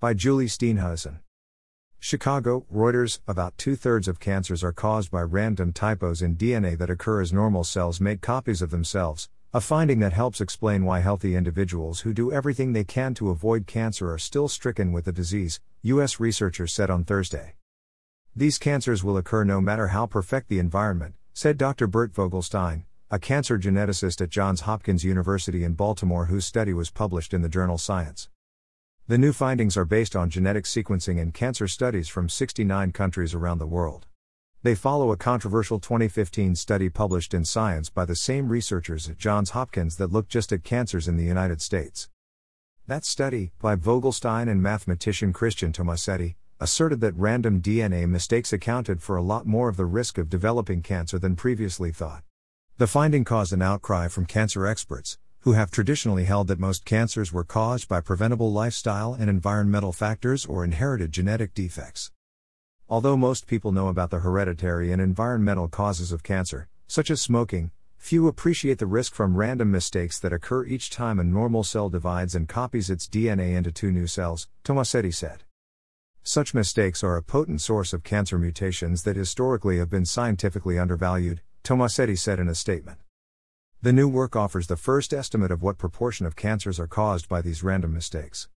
by Julie Steenhuisen. Chicago, Reuters, about two thirds of cancers are caused by random typos in DNA that occur as normal cells make copies of themselves, a finding that helps explain why healthy individuals who do everything they can to avoid cancer are still stricken with the disease, U.S. researchers said on Thursday. These cancers will occur no matter how perfect the environment, said Dr. Bert Vogelstein, a cancer geneticist at Johns Hopkins University in Baltimore whose study was published in the journal Science. The new findings are based on genetic sequencing and cancer studies from 69 countries around the world. They follow a controversial 2015 study published in Science by the same researchers at Johns Hopkins that looked just at cancers in the United States. That study, by Vogelstein and mathematician Christian Tomasetti, asserted that random DNA mistakes accounted for a lot more of the risk of developing cancer than previously thought. The finding caused an outcry from cancer experts, who have traditionally held that most cancers were caused by preventable lifestyle and environmental factors or inherited genetic defects. Although most people know about the hereditary and environmental causes of cancer, such as smoking, few appreciate the risk from random mistakes that occur each time a normal cell divides and copies its DNA into two new cells, Tomasetti said. Such mistakes are a potent source of cancer mutations that historically have been scientifically undervalued, Tomasetti said in a statement. The new work offers the first estimate of what proportion of cancers are caused by these random mistakes.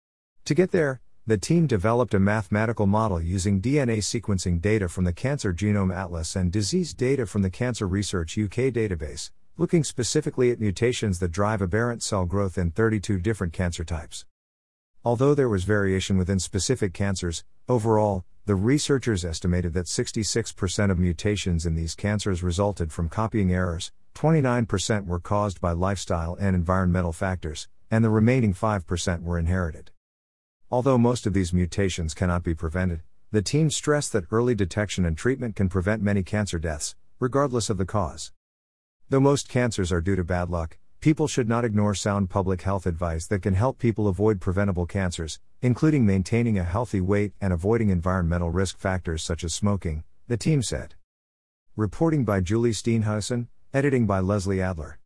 To get there, the team developed a mathematical model using DNA sequencing data from the Cancer Genome Atlas and disease data from the Cancer Research UK database, looking specifically at mutations that drive aberrant cell growth in 32 different cancer types. Although there was variation within specific cancers, overall, the researchers estimated that 66% of mutations in these cancers resulted from copying errors, 29% were caused by lifestyle and environmental factors, and the remaining 5% were inherited. Although most of these mutations cannot be prevented, the team stressed that early detection and treatment can prevent many cancer deaths, regardless of the cause. Though most cancers are due to bad luck, people should not ignore sound public health advice that can help people avoid preventable cancers, including maintaining a healthy weight and avoiding environmental risk factors such as smoking, the team said. Reporting by Julie Steenhuisen, Editing by Leslie Adler.